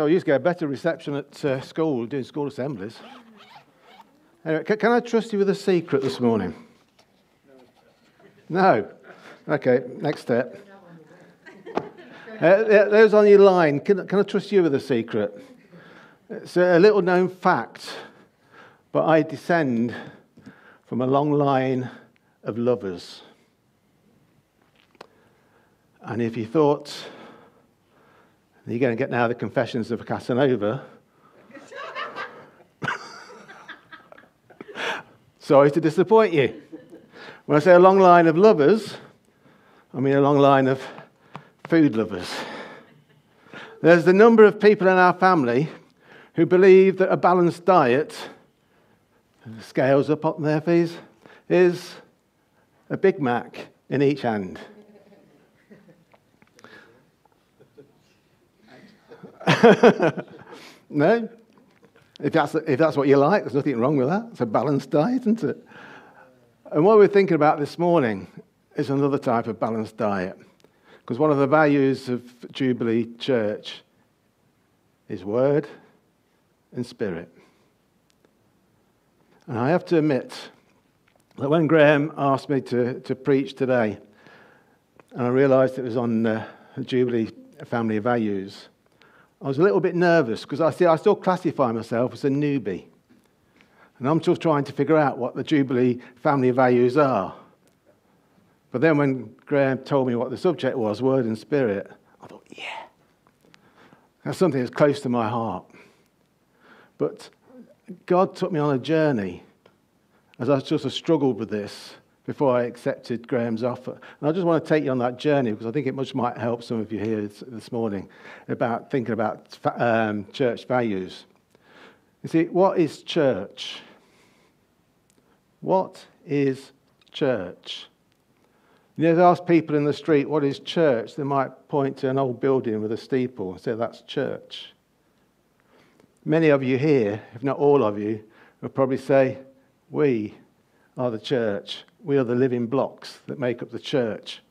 So I used to get a better reception at uh, school, doing school assemblies. Anyway, can, can I trust you with a secret this morning? No. Okay, next step. Uh, those on your line, can, can I trust you with a secret? It's a little known fact, but I descend from a long line of lovers. And if you thought you're going to get now the confessions of Casanova, sorry to disappoint you. When I say a long line of lovers, I mean a long line of food lovers. There's the number of people in our family who believe that a balanced diet, the scales up on their please, is a Big Mac in each hand. no? If that's, if that's what you like, there's nothing wrong with that. It's a balanced diet, isn't it? And what we're thinking about this morning is another type of balanced diet. Because one of the values of Jubilee Church is word and spirit. And I have to admit that when Graham asked me to, to preach today, and I realized it was on uh, Jubilee family values, I was a little bit nervous because I, I still classify myself as a newbie. And I'm still trying to figure out what the Jubilee family values are. But then when Graham told me what the subject was, word and spirit, I thought, yeah, that's something that's close to my heart. But God took me on a journey as I just struggled with this before I accepted Graham's offer. And I just want to take you on that journey because I think it much might help some of you here this morning about thinking about um, church values. You see, what is church? What is church? You know, if I ask people in the street, what is church? They might point to an old building with a steeple and say, that's church. Many of you here, if not all of you, will probably say, we are the church. We are the living blocks that make up the church.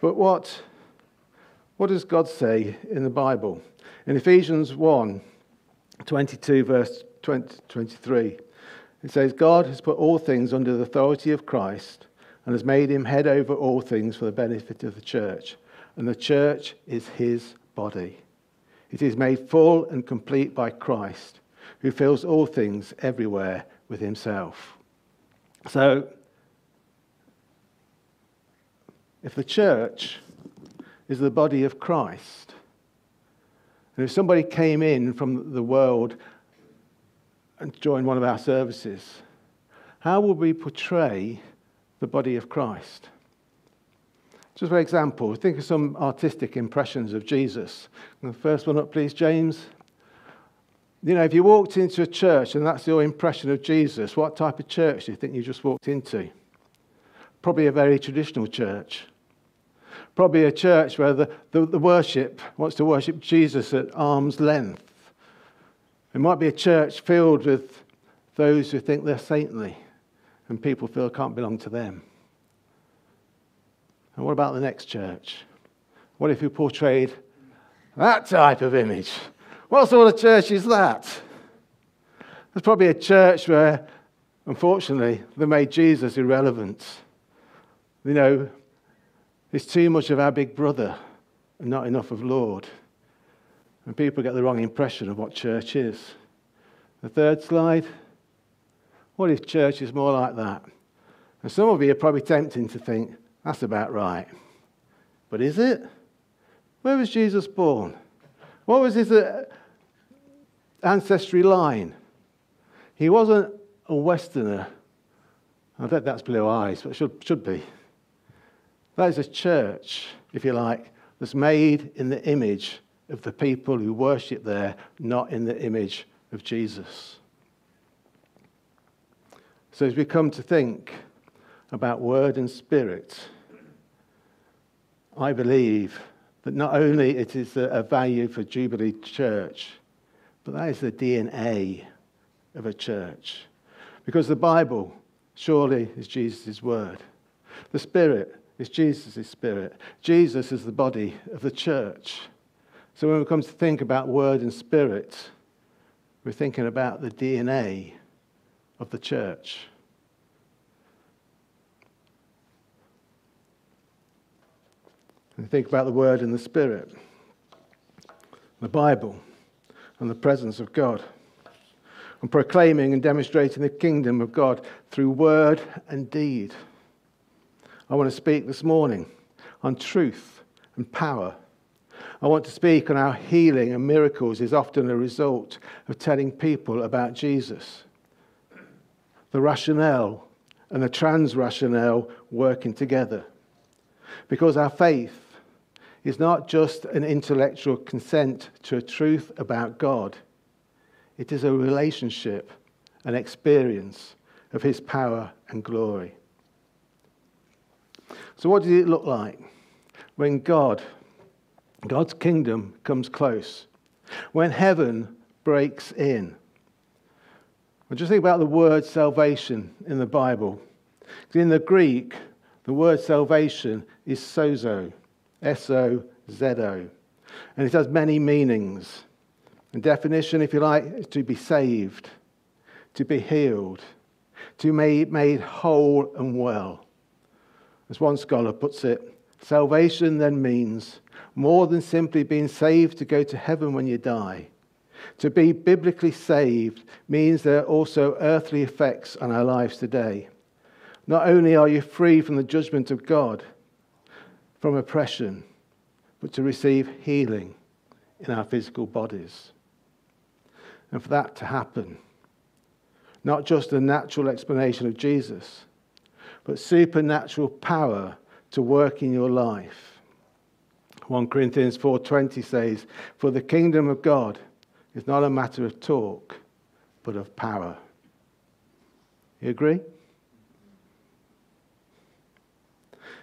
But what, what does God say in the Bible? In Ephesians 1 22, verse 20, 23, it says, God has put all things under the authority of Christ and has made him head over all things for the benefit of the church. And the church is his body. It is made full and complete by Christ, who fills all things everywhere with himself. So, if the church is the body of Christ, and if somebody came in from the world and joined one of our services, how would we portray the body of Christ? Just for example, think of some artistic impressions of Jesus. And the first one up, please, James. You know, if you walked into a church and that's your impression of Jesus, what type of church do you think you just walked into? Probably a very traditional church. Probably a church where the, the, the worship wants to worship Jesus at arm's length. It might be a church filled with those who think they're saintly and people feel can't belong to them. And what about the next church? What if you portrayed that type of image? What sort of church is that? There's probably a church where, unfortunately, they made Jesus irrelevant. You know, it's too much of our big brother and not enough of Lord. And people get the wrong impression of what church is. The third slide. What if church is more like that? And some of you are probably tempting to think, that's about right. But is it? Where was Jesus born? What was his uh, ancestry line? He wasn't a Westerner. I bet that's blue eyes, but should, should be. That is a church, if you like, that's made in the image of the people who worship there, not in the image of Jesus. So, as we come to think about word and spirit, I believe that not only it is a value for Jubilee Church, but that is the DNA of a church. Because the Bible surely is Jesus' word. The Spirit is Jesus' Spirit. Jesus is the body of the church. So when we come to think about word and spirit, we're thinking about the DNA of the church. And think about the Word and the Spirit, the Bible, and the presence of God. And proclaiming and demonstrating the kingdom of God through word and deed. I want to speak this morning on truth and power. I want to speak on how healing and miracles is often a result of telling people about Jesus. The rationale and the trans rationale working together. Because our faith is not just an intellectual consent to a truth about God, it is a relationship, an experience of His power and glory. So, what does it look like when God, God's kingdom, comes close? When heaven breaks in? Well, just think about the word salvation in the Bible. In the Greek, the word salvation is sozo. S O Z O. And it has many meanings. And definition, if you like, is to be saved, to be healed, to be made whole and well. As one scholar puts it, salvation then means more than simply being saved to go to heaven when you die. To be biblically saved means there are also earthly effects on our lives today. Not only are you free from the judgment of God, from oppression, but to receive healing in our physical bodies. And for that to happen, not just a natural explanation of Jesus, but supernatural power to work in your life. 1 Corinthians 4:20 says, "For the kingdom of God is not a matter of talk, but of power." You agree?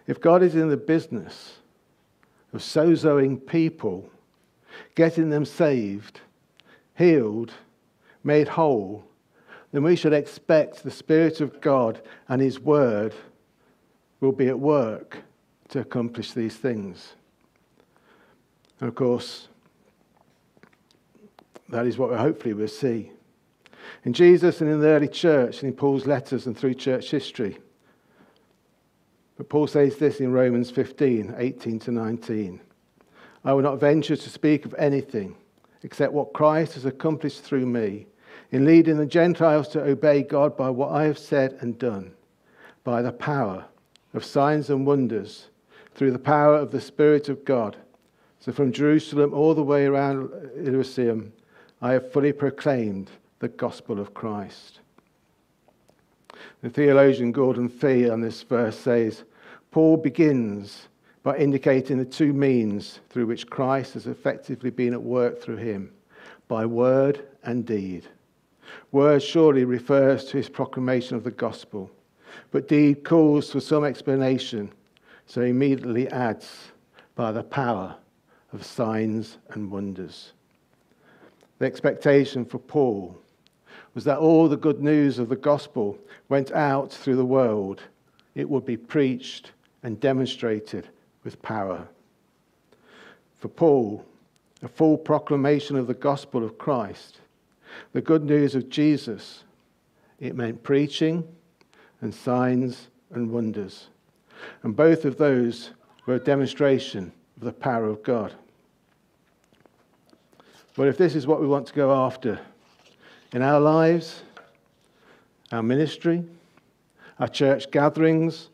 If God is in the business of sozoing people, getting them saved, healed, made whole, then we should expect the Spirit of God and His Word will be at work to accomplish these things. And of course, that is what we hopefully will see. In Jesus and in the early church, and in Paul's letters and through church history, but Paul says this in Romans 15 18 to 19. I will not venture to speak of anything except what Christ has accomplished through me in leading the Gentiles to obey God by what I have said and done, by the power of signs and wonders, through the power of the Spirit of God. So from Jerusalem all the way around Illyricum, I have fully proclaimed the gospel of Christ. The theologian Gordon Fee on this verse says Paul begins by indicating the two means through which Christ has effectively been at work through him by word and deed. Word surely refers to his proclamation of the gospel, but deed calls for some explanation, so he immediately adds by the power of signs and wonders. The expectation for Paul was that all the good news of the gospel went out through the world. It would be preached and demonstrated with power. For Paul, a full proclamation of the gospel of Christ, the good news of Jesus, it meant preaching and signs and wonders. And both of those were a demonstration of the power of God. But if this is what we want to go after, in our lives, our ministry, our church gatherings?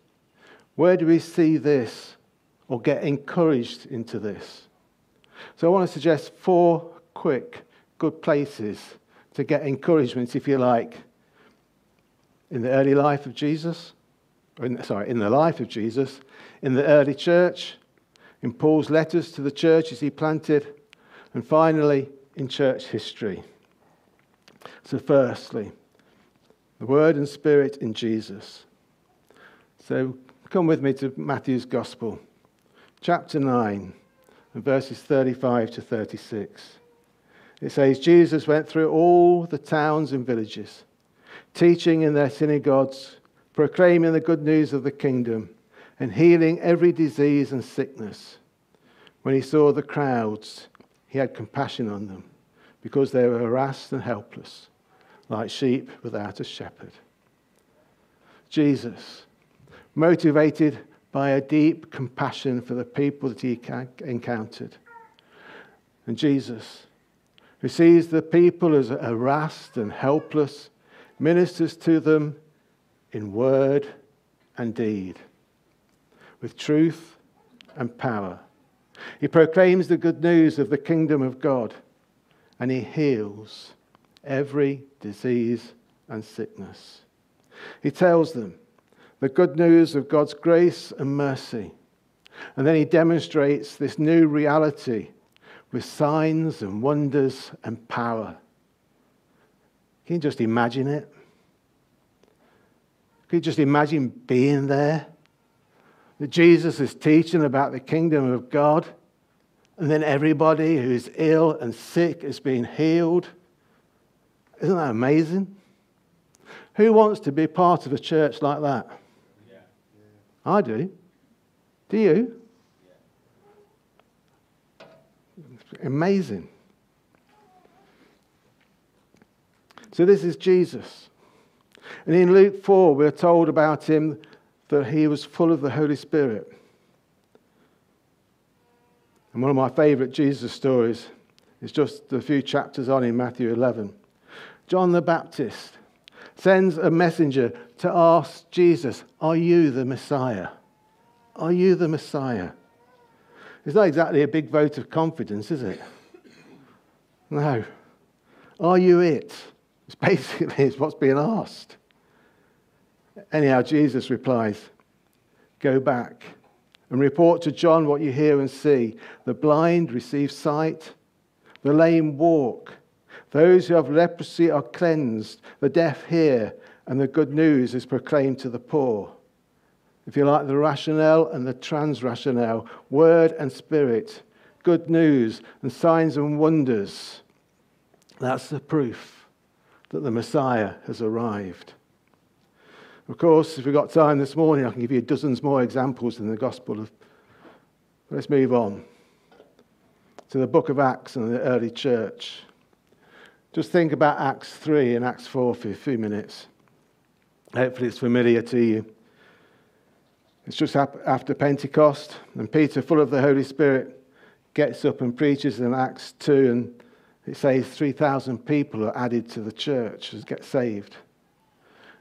Where do we see this or get encouraged into this? So I want to suggest four quick, good places to get encouragement, if you like, in the early life of Jesus, in, sorry, in the life of Jesus, in the early church, in Paul's letters to the churches he planted, and finally in church history. So, firstly, the Word and Spirit in Jesus. So, come with me to Matthew's Gospel, chapter 9, and verses 35 to 36. It says, Jesus went through all the towns and villages, teaching in their synagogues, proclaiming the good news of the kingdom, and healing every disease and sickness. When he saw the crowds, he had compassion on them, because they were harassed and helpless, like sheep without a shepherd. Jesus, motivated by a deep compassion for the people that he encountered. And Jesus, who sees the people as harassed and helpless, ministers to them in word and deed, with truth and power. He proclaims the good news of the kingdom of God, and he heals every disease and sickness. He tells them the good news of God's grace and mercy, and then he demonstrates this new reality with signs and wonders and power. Can you just imagine it? Can you just imagine being there? That Jesus is teaching about the kingdom of God, and then everybody who's ill and sick is being healed. Isn't that amazing? Who wants to be part of a church like that? Yeah. I do. Do you? Amazing. So, this is Jesus. And in Luke 4, we're told about him that he was full of the Holy Spirit. And one of my favorite Jesus stories is just a few chapters on in Matthew 11. John the Baptist sends a messenger to ask Jesus, Are you the Messiah? Are you the Messiah? It's not exactly a big vote of confidence, is it? No. Are you it? It's basically it's what's being asked. Anyhow, Jesus replies, Go back and report to John what you hear and see. The blind receive sight, the lame walk, those who have leprosy are cleansed, the deaf hear, and the good news is proclaimed to the poor if you like, the rationale and the trans rationale, word and spirit, good news and signs and wonders. That's the proof that the Messiah has arrived. Of course, if we've got time this morning, I can give you dozens more examples in the Gospel of. Let's move on to the book of Acts and the early church. Just think about Acts 3 and Acts 4 for a few minutes. Hopefully, it's familiar to you. It's just after Pentecost, and Peter, full of the Holy Spirit, gets up and preaches in Acts 2, and it says 3,000 people are added to the church, as get saved.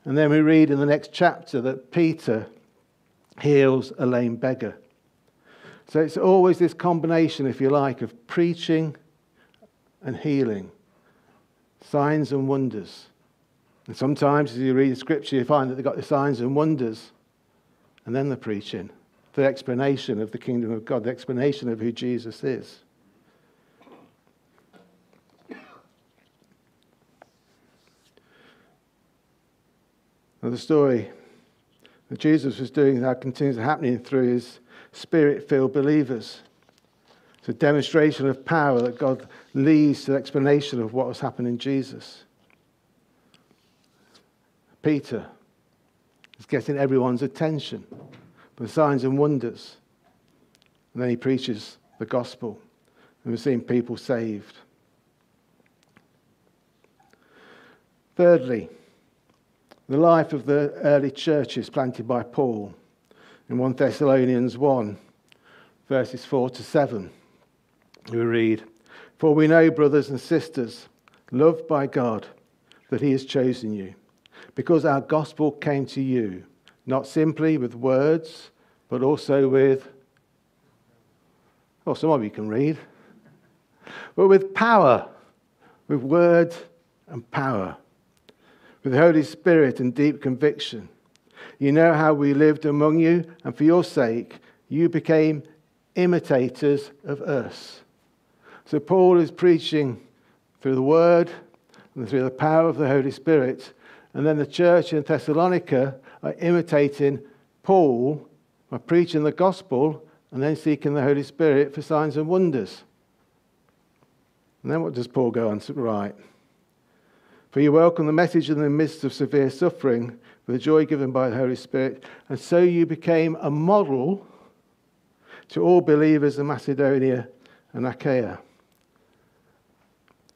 And then we read in the next chapter that Peter heals a lame beggar. So it's always this combination, if you like, of preaching and healing, signs and wonders. And sometimes, as you read the scripture, you find that they've got the signs and wonders and then the preaching, the explanation of the kingdom of God, the explanation of who Jesus is. Now, the story that Jesus was doing that continues happening through his spirit filled believers. It's a demonstration of power that God leads to the explanation of what was happening in Jesus. Peter, it's getting everyone's attention with signs and wonders. And then he preaches the gospel, and we're seeing people saved. Thirdly, the life of the early churches planted by Paul in 1 Thessalonians 1, verses 4 to 7. We read, For we know, brothers and sisters, loved by God, that he has chosen you because our gospel came to you, not simply with words, but also with, oh, some of you can read, but with power, with word and power, with the Holy Spirit and deep conviction. You know how we lived among you, and for your sake, you became imitators of us. So, Paul is preaching through the word and through the power of the Holy Spirit and then the church in Thessalonica are imitating Paul by preaching the gospel and then seeking the Holy Spirit for signs and wonders. And then what does Paul go on to write? For you welcome the message in the midst of severe suffering with the joy given by the Holy Spirit, and so you became a model to all believers in Macedonia and Achaia.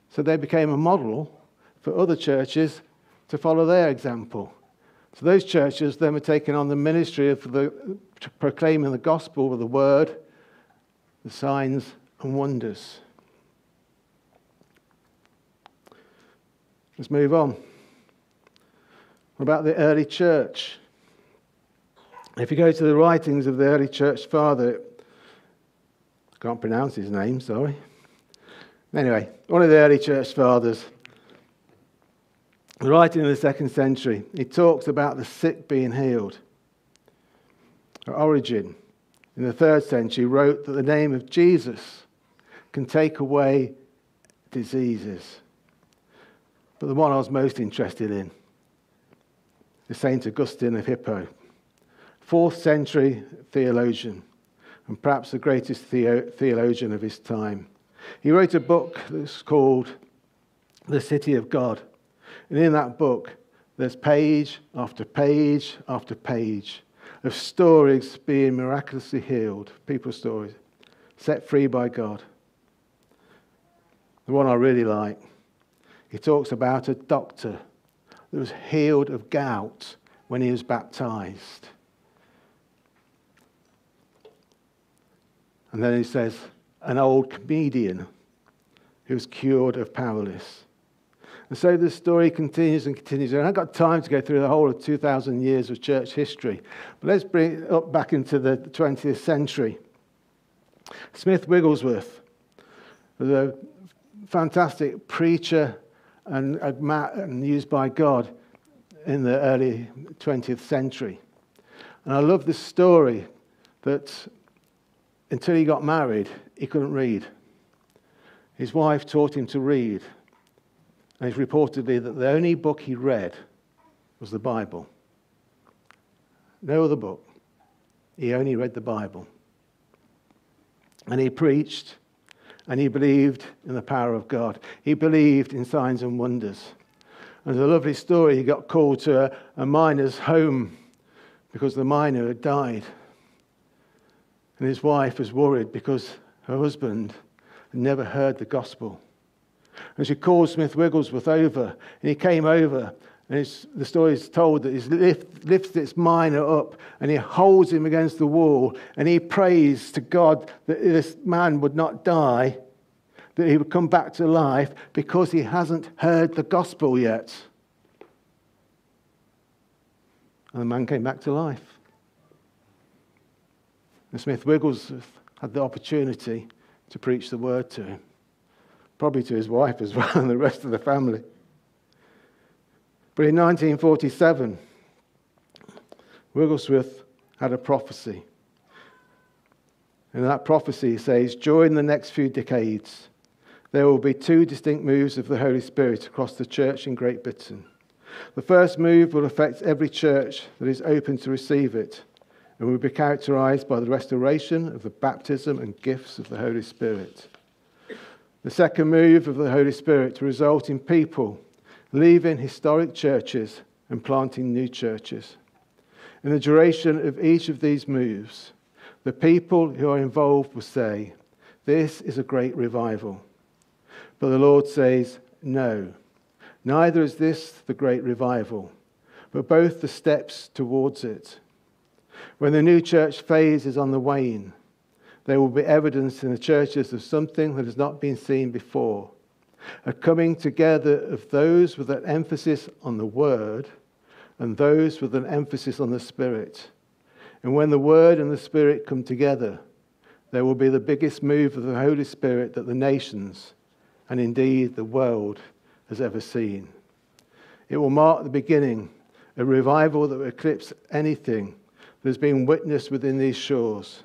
So they became a model for other churches to follow their example. So those churches then were taking on the ministry of the, proclaiming the gospel with the word, the signs and wonders. Let's move on. What about the early church? If you go to the writings of the early church father, I can't pronounce his name, sorry. Anyway, one of the early church fathers, writing in the second century, he talks about the sick being healed. Origen, in the third century, wrote that the name of Jesus can take away diseases. But the one I was most interested in is St. Augustine of Hippo, fourth century theologian, and perhaps the greatest theo- theologian of his time. He wrote a book that's called The City of God. And in that book, there's page after page after page of stories being miraculously healed, people's stories, set free by God. The one I really like, he talks about a doctor that was healed of gout when he was baptized. And then he says, an old comedian who was cured of powerless. And so the story continues and continues. And I've got time to go through the whole of 2,000 years of church history. But let's bring it up back into the 20th century. Smith Wigglesworth was a fantastic preacher and, and used by God in the early 20th century. And I love this story that until he got married, he couldn't read. His wife taught him to read. And it's reportedly that the only book he read was the Bible. No other book. He only read the Bible. And he preached and he believed in the power of God. He believed in signs and wonders. And there's a lovely story. He got called to a, a miner's home because the miner had died. And his wife was worried because her husband had never heard the gospel. And she called Smith Wigglesworth over, and he came over. And the story is told that he lift, lifts this miner up and he holds him against the wall and he prays to God that this man would not die, that he would come back to life because he hasn't heard the gospel yet. And the man came back to life. And Smith Wigglesworth had the opportunity to preach the word to him probably to his wife as well and the rest of the family. But in 1947, Wigglesworth had a prophecy. And that prophecy says, during the next few decades, there will be two distinct moves of the Holy Spirit across the church in Great Britain. The first move will affect every church that is open to receive it and will be characterized by the restoration of the baptism and gifts of the Holy Spirit. The second move of the Holy Spirit to result in people leaving historic churches and planting new churches. In the duration of each of these moves, the people who are involved will say, This is a great revival. But the Lord says, No, neither is this the great revival, but both the steps towards it. When the new church phase is on the wane, there will be evidence in the churches of something that has not been seen before. A coming together of those with an emphasis on the Word and those with an emphasis on the Spirit. And when the Word and the Spirit come together, there will be the biggest move of the Holy Spirit that the nations, and indeed the world, has ever seen. It will mark the beginning, a revival that will eclipse anything that has been witnessed within these shores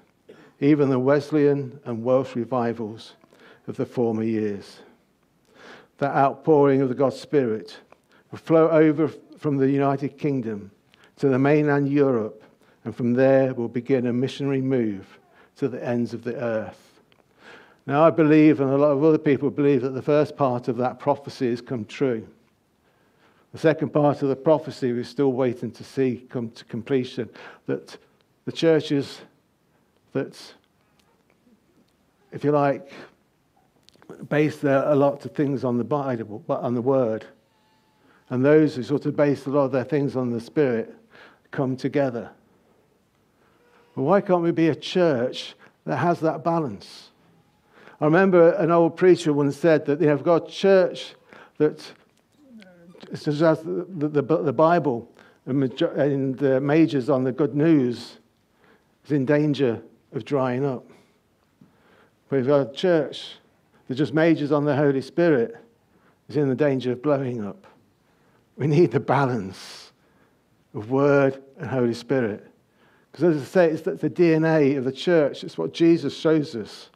even the Wesleyan and Welsh revivals of the former years. That outpouring of the God's Spirit will flow over from the United Kingdom to the mainland Europe, and from there will begin a missionary move to the ends of the earth. Now, I believe, and a lot of other people believe, that the first part of that prophecy has come true. The second part of the prophecy we're still waiting to see come to completion that the churches that, if you like, base their, a lot of things on the Bible, on the Word, and those who sort of base a lot of their things on the Spirit come together. But why can't we be a church that has that balance? I remember an old preacher once said that you know, got a church that says the, the, the Bible and the uh, majors on the good news is in danger of drying up. But if got a church that just majors on the Holy Spirit is in the danger of blowing up. We need the balance of Word and Holy Spirit. Because as I say, it's the DNA of the church. It's what Jesus shows us.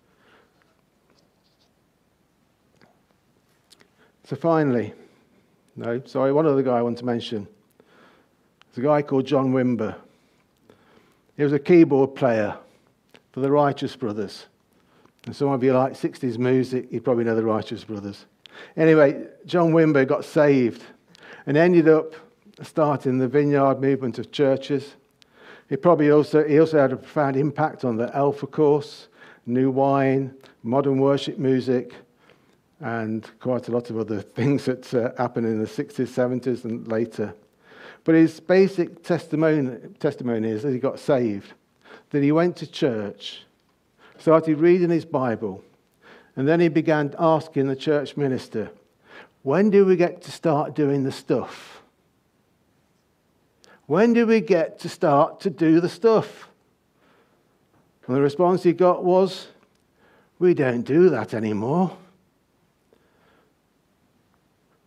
So finally, no, sorry, one other guy I want to mention. There's a guy called John Wimber. He was a keyboard player for the Righteous Brothers. And some of you like 60s music, you probably know the Righteous Brothers. Anyway, John Wimber got saved and ended up starting the vineyard movement of churches. He probably also, he also had a profound impact on the Alpha Course, New Wine, modern worship music, and quite a lot of other things that uh, happened in the 60s, 70s, and later. But his basic testimony, testimony is that he got saved, that he went to church, started reading his Bible, and then he began asking the church minister, When do we get to start doing the stuff? When do we get to start to do the stuff? And the response he got was, We don't do that anymore.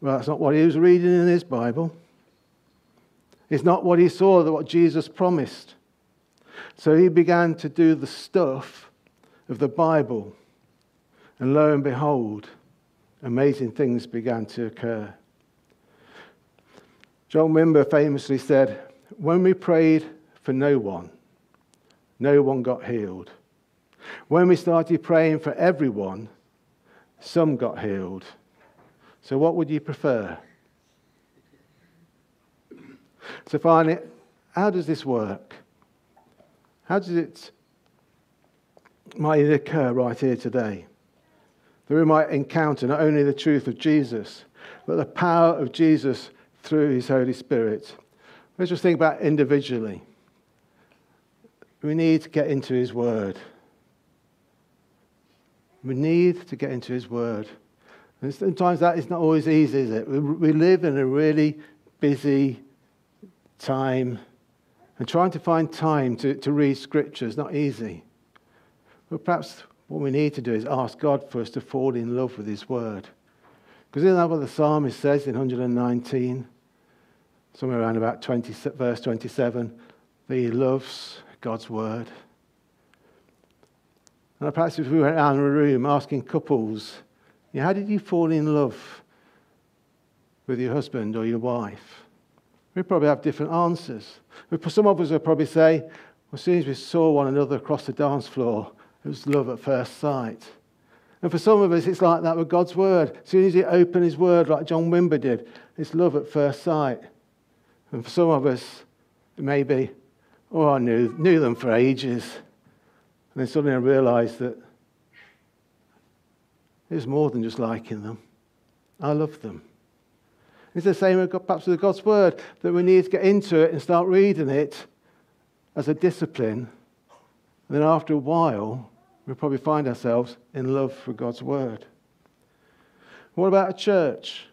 Well, that's not what he was reading in his Bible. It's not what he saw, that what Jesus promised. So he began to do the stuff of the Bible. And lo and behold, amazing things began to occur. John Wimber famously said, When we prayed for no one, no one got healed. When we started praying for everyone, some got healed. So, what would you prefer? So, finally, how does this work? How does it might it occur right here today? That we might encounter not only the truth of Jesus, but the power of Jesus through his Holy Spirit. Let's just think about individually. We need to get into his word. We need to get into his word. And sometimes that is not always easy, is it? We live in a really busy time, and trying to find time to, to read scripture is not easy. But perhaps what we need to do is ask God for us to fall in love with His Word. Because isn't that what the psalmist says in 119? Somewhere around about 20, verse 27, that he loves God's Word. And perhaps if we went around the room asking couples, how did you fall in love with your husband or your wife? We probably have different answers. Some of us will probably say, as soon as we saw one another across the dance floor, it was love at first sight. And for some of us, it's like that with God's word. As soon as He opened His word, like John Wimber did, it's love at first sight. And for some of us, it may be, oh, I knew, knew them for ages. And then suddenly I realized that it was more than just liking them. I loved them. It's the same perhaps with God's Word, that we need to get into it and start reading it as a discipline. And then after a while, we'll probably find ourselves in love for God's Word. What about a church?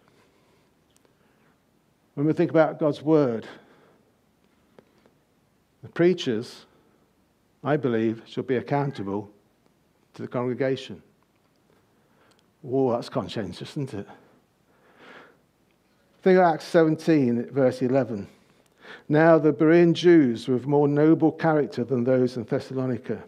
When we think about God's Word, the preachers, I believe, should be accountable to the congregation. Oh, that's conscientious, isn't it? Think of Acts 17, verse 11. Now the Berean Jews were of more noble character than those in Thessalonica,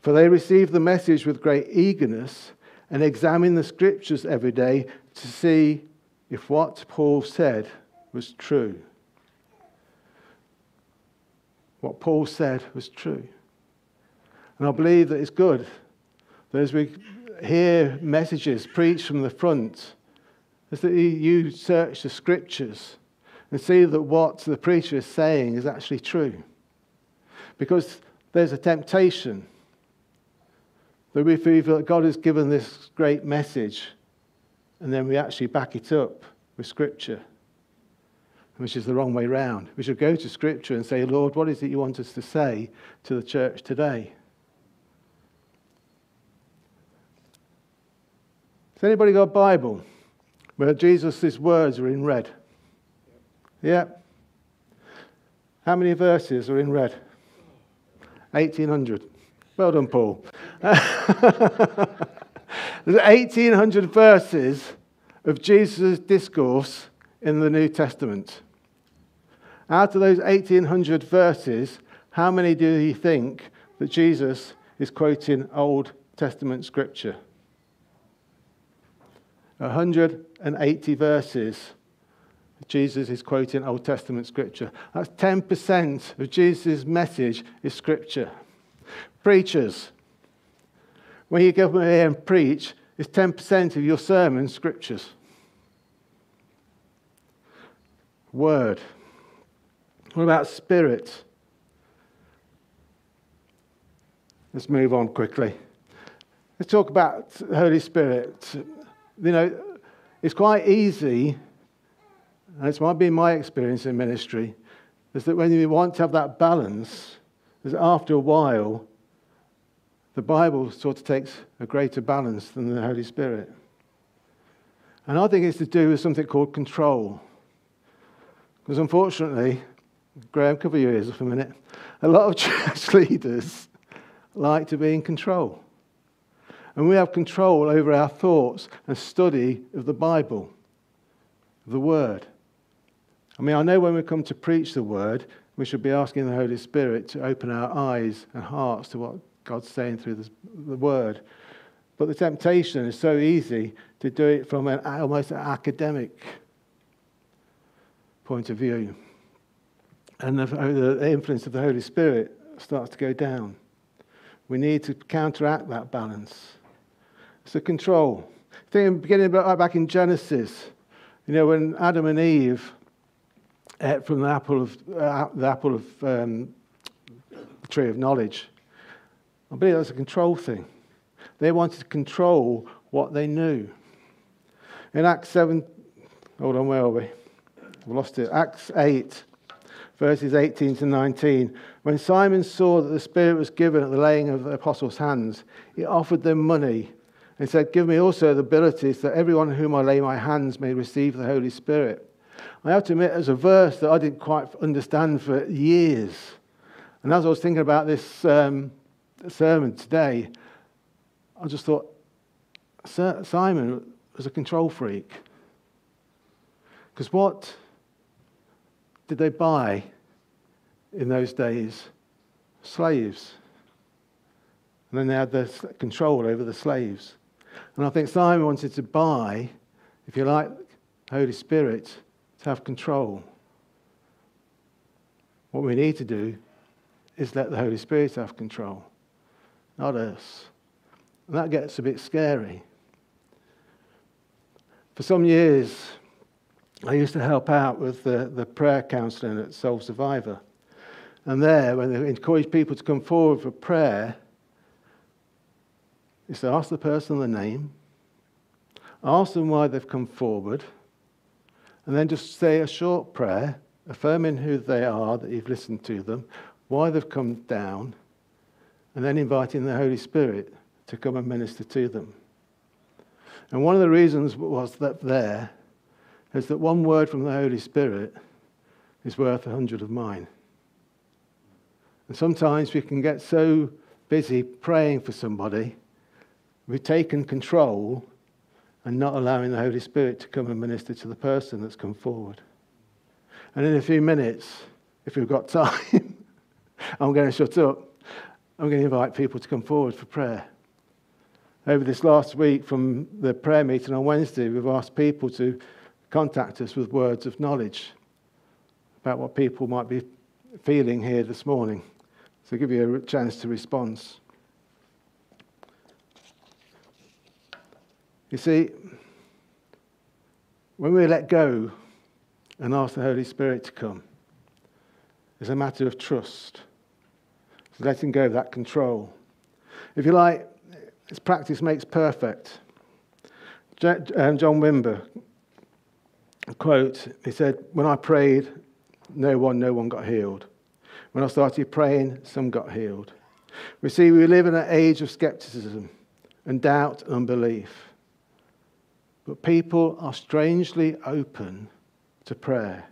for they received the message with great eagerness and examined the scriptures every day to see if what Paul said was true. What Paul said was true. And I believe that it's good that as we hear messages preached from the front, is that you search the scriptures and see that what the preacher is saying is actually true. Because there's a temptation that we feel that God has given this great message and then we actually back it up with scripture, which is the wrong way round. We should go to scripture and say, Lord, what is it you want us to say to the church today? Has anybody got a Bible where Jesus' words are in red? Yeah. How many verses are in red? 1800. Well done, Paul. There's 1800 verses of Jesus' discourse in the New Testament. Out of those 1800 verses, how many do you think that Jesus is quoting Old Testament scripture? 180 verses. Jesus is quoting Old Testament scripture. That's 10% of Jesus' message is scripture. Preachers, when you go up here and preach, is 10% of your sermon scriptures. Word. What about spirit? Let's move on quickly. Let's talk about the Holy Spirit. You know, it's quite easy, and it's might be my experience in ministry, is that when you want to have that balance, is after a while, the Bible sort of takes a greater balance than the Holy Spirit. And I think it's to do with something called control. Because unfortunately, Graham, cover your ears for a minute, a lot of church leaders like to be in control. And we have control over our thoughts and study of the Bible, the Word. I mean, I know when we come to preach the Word, we should be asking the Holy Spirit to open our eyes and hearts to what God's saying through the, word. But the temptation is so easy to do it from an almost an academic point of view. And the, the influence of the Holy Spirit starts to go down. We need to counteract that balance. A control. Think beginning back in Genesis, you know, when Adam and Eve ate from the apple of uh, the apple of um, the tree of knowledge, I believe that's a control thing. They wanted to control what they knew. In Acts 7, hold on, where are we? We lost it. Acts 8, verses 18 to 19. When Simon saw that the Spirit was given at the laying of the apostles' hands, he offered them money and said, Give me also the abilities that everyone whom I lay my hands may receive the Holy Spirit. I have to admit, there's a verse that I didn't quite understand for years. And as I was thinking about this um, sermon today, I just thought Simon was a control freak. Because what did they buy in those days? Slaves. And then they had the control over the slaves. And I think Simon wanted to buy, if you like, the Holy Spirit to have control. What we need to do is let the Holy Spirit have control not us. And that gets a bit scary. For some years, I used to help out with the, the prayer counselling at Soul Survivor. And there, when they encourage people to come forward for prayer, is to ask the person the name, ask them why they've come forward, and then just say a short prayer, affirming who they are, that you've listened to them, why they've come down, and then inviting the Holy Spirit to come and minister to them. And one of the reasons was that there is that one word from the Holy Spirit is worth a hundred of mine. And sometimes we can get so busy praying for somebody, we've taken control and not allowing the Holy Spirit to come and minister to the person that's come forward. And in a few minutes, if we've got time, I'm going to shut up I'm going to invite people to come forward for prayer. Over this last week, from the prayer meeting on Wednesday, we've asked people to contact us with words of knowledge about what people might be feeling here this morning. So, give you a chance to respond. You see, when we let go and ask the Holy Spirit to come, it's a matter of trust. It's letting go of that control. If you like, it's practice makes perfect. Um, John Wimber, quote, he said, When I prayed, no one, no one got healed. When I started praying, some got healed. We see we live in an age of skepticism and doubt and unbelief. But people are strangely open to prayer.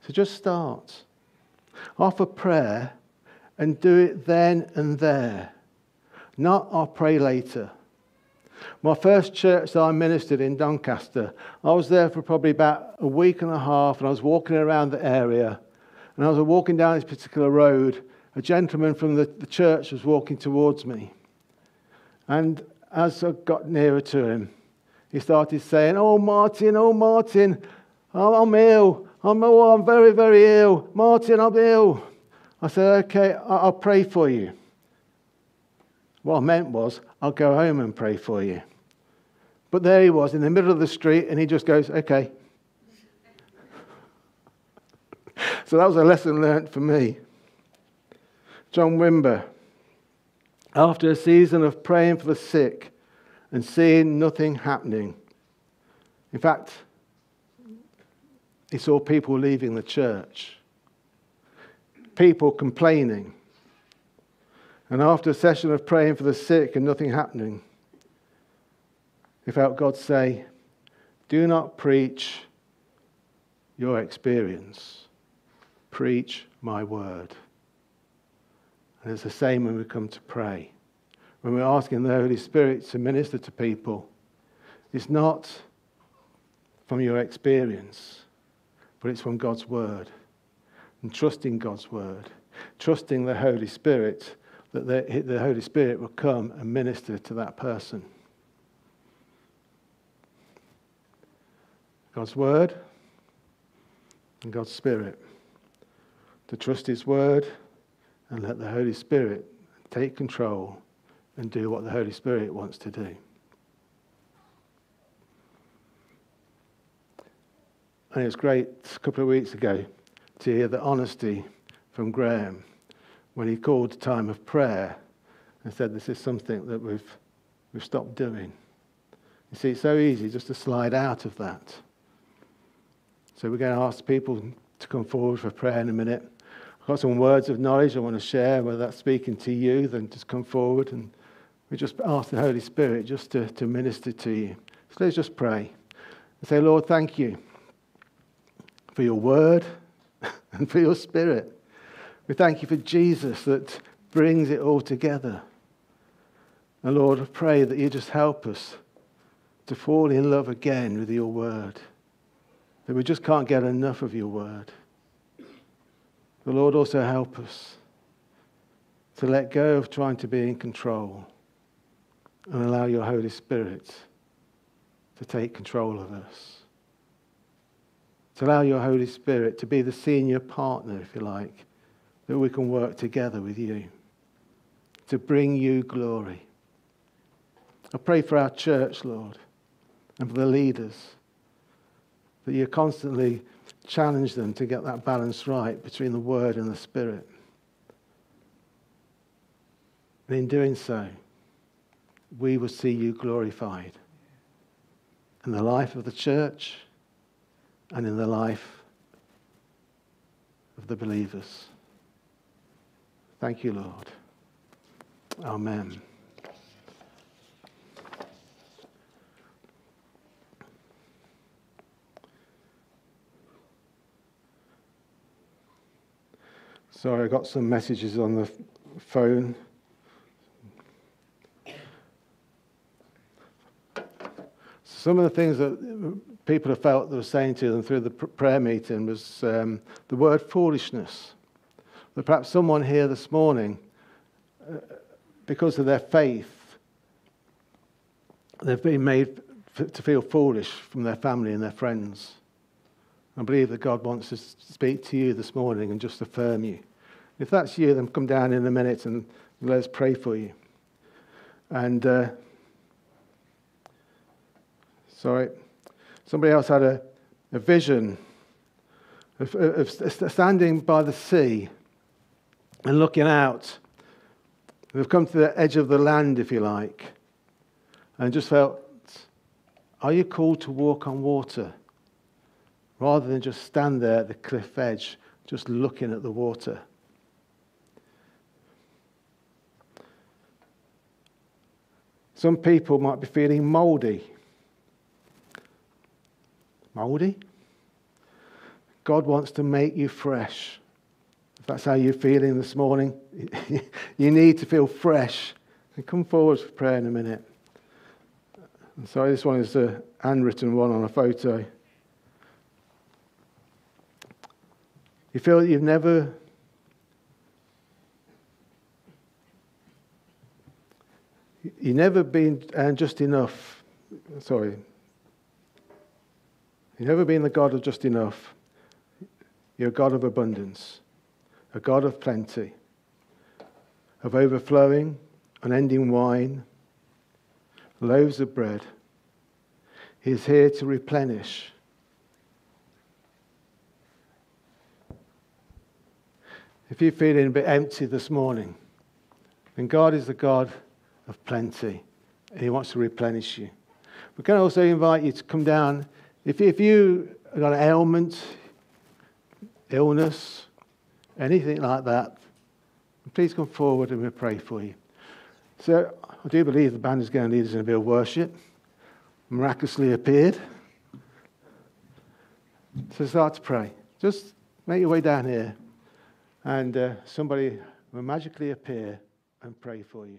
So just start. Offer prayer and do it then and there, not I'll pray later. My first church that I ministered in Doncaster, I was there for probably about a week and a half, and I was walking around the area. And I was walking down this particular road. A gentleman from the, the church was walking towards me. And as I got nearer to him, he started saying, Oh, Martin, oh, Martin, I'm ill. I'm, oh, I'm very, very ill. Martin, I'm ill. I said, Okay, I'll pray for you. What I meant was, I'll go home and pray for you. But there he was in the middle of the street, and he just goes, Okay. so that was a lesson learnt for me. John Wimber, after a season of praying for the sick and seeing nothing happening, in fact, he saw people leaving the church, people complaining, and after a session of praying for the sick and nothing happening, he felt God say, Do not preach your experience, preach my word. And it's the same when we come to pray. When we're asking the Holy Spirit to minister to people, it's not from your experience, but it's from God's word. And trusting God's word, trusting the Holy Spirit that the, the Holy Spirit will come and minister to that person. God's Word and God's Spirit. To trust His Word and let the Holy Spirit take control and do what the Holy Spirit wants to do. And it was great a couple of weeks ago to hear the honesty from Graham when he called time of prayer and said, This is something that we've, we've stopped doing. You see, it's so easy just to slide out of that. So we're going to ask people to come forward for prayer in a minute. I've got some words of knowledge I want to share, whether that's speaking to you, then just come forward and we just ask the Holy Spirit just to, to minister to you. So let's just pray and say, Lord, thank you for your word and for your spirit. We thank you for Jesus that brings it all together. And Lord, I pray that you just help us to fall in love again with your word. That we just can't get enough of your word. The Lord also help us to let go of trying to be in control and allow your Holy Spirit to take control of us. To allow your Holy Spirit to be the senior partner, if you like, that we can work together with you to bring you glory. I pray for our church, Lord, and for the leaders, that you constantly challenge them to get that balance right between the Word and the Spirit. And in doing so, we will see you glorified in the life of the church and in the life of the believers. Thank you, Lord. Amen. Sorry, I got some messages on the phone. Some of the things that people have felt they were saying to them through the prayer meeting was um, the word foolishness that perhaps someone here this morning, uh, because of their faith, they've been made to feel foolish from their family and their friends. I believe that God wants to speak to you this morning and just affirm you. If that's you, then come down in a minute and let's pray for you. And uh, Sorry. Somebody else had a, a vision of, of standing by the sea and looking out. They've come to the edge of the land, if you like, and just felt, are you called to walk on water? Rather than just stand there at the cliff edge, just looking at the water. Some people might be feeling moldy. Moldy? God wants to make you fresh. If that's how you're feeling this morning, you need to feel fresh. And come forward for prayer in a minute. sorry, this one is a handwritten one on a photo. You feel that you've never you've never been just enough. Sorry. You've never been the God of just enough. You're a God of abundance, a God of plenty, of overflowing, unending wine, loaves of bread. He's here to replenish. If you're feeling a bit empty this morning, then God is the God of plenty, and He wants to replenish you. We can also invite you to come down. If, if you got an ailment, illness, anything like that, please come forward and we'll pray for you. So I do believe the band is going to lead us in a bit of worship. Miraculously appeared. So start to pray. Just make your way down here, and uh, somebody will magically appear and pray for you.